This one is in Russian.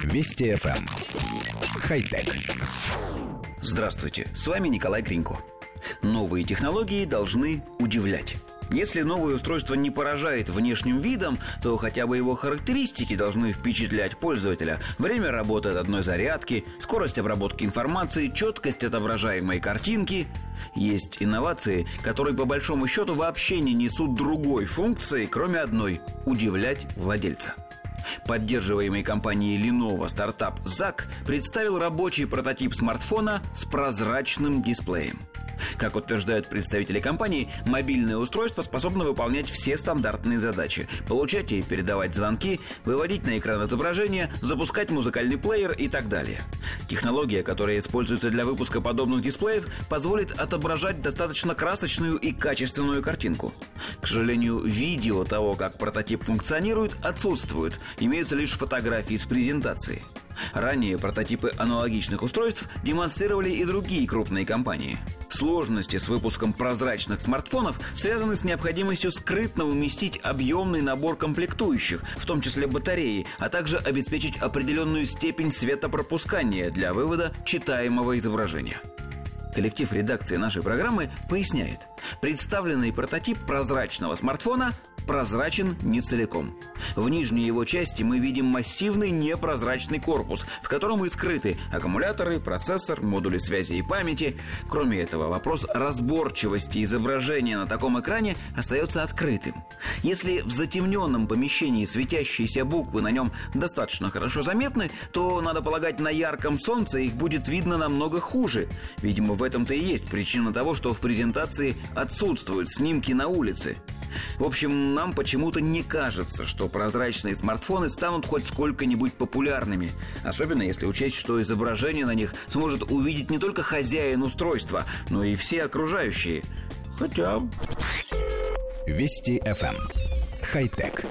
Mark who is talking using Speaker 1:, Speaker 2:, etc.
Speaker 1: Вести FM. Эм. Хай-тек.
Speaker 2: Здравствуйте, с вами Николай Кринько. Новые технологии должны удивлять. Если новое устройство не поражает внешним видом, то хотя бы его характеристики должны впечатлять пользователя. Время работы от одной зарядки, скорость обработки информации, четкость отображаемой картинки. Есть инновации, которые по большому счету вообще не несут другой функции, кроме одной – удивлять владельца. Поддерживаемый компанией Lenovo стартап ZAC представил рабочий прототип смартфона с прозрачным дисплеем – как утверждают представители компании, мобильное устройство способно выполнять все стандартные задачи. Получать и передавать звонки, выводить на экран изображения, запускать музыкальный плеер и так далее. Технология, которая используется для выпуска подобных дисплеев, позволит отображать достаточно красочную и качественную картинку. К сожалению, видео того, как прототип функционирует, отсутствует. Имеются лишь фотографии с презентации. Ранее прототипы аналогичных устройств демонстрировали и другие крупные компании. Сложности с выпуском прозрачных смартфонов связаны с необходимостью скрытно уместить объемный набор комплектующих, в том числе батареи, а также обеспечить определенную степень светопропускания для вывода читаемого изображения. Коллектив редакции нашей программы поясняет. Представленный прототип прозрачного смартфона прозрачен не целиком. В нижней его части мы видим массивный непрозрачный корпус, в котором и скрыты аккумуляторы, процессор, модули связи и памяти. Кроме этого, вопрос разборчивости изображения на таком экране остается открытым. Если в затемненном помещении светящиеся буквы на нем достаточно хорошо заметны, то, надо полагать, на ярком солнце их будет видно намного хуже. Видимо, в этом-то и есть причина того, что в презентации отсутствуют снимки на улице. В общем, нам почему-то не кажется, что прозрачные смартфоны станут хоть сколько-нибудь популярными. Особенно если учесть, что изображение на них сможет увидеть не только хозяин устройства, но и все окружающие. Хотя...
Speaker 1: Вести FM. Эм. Хай-тек.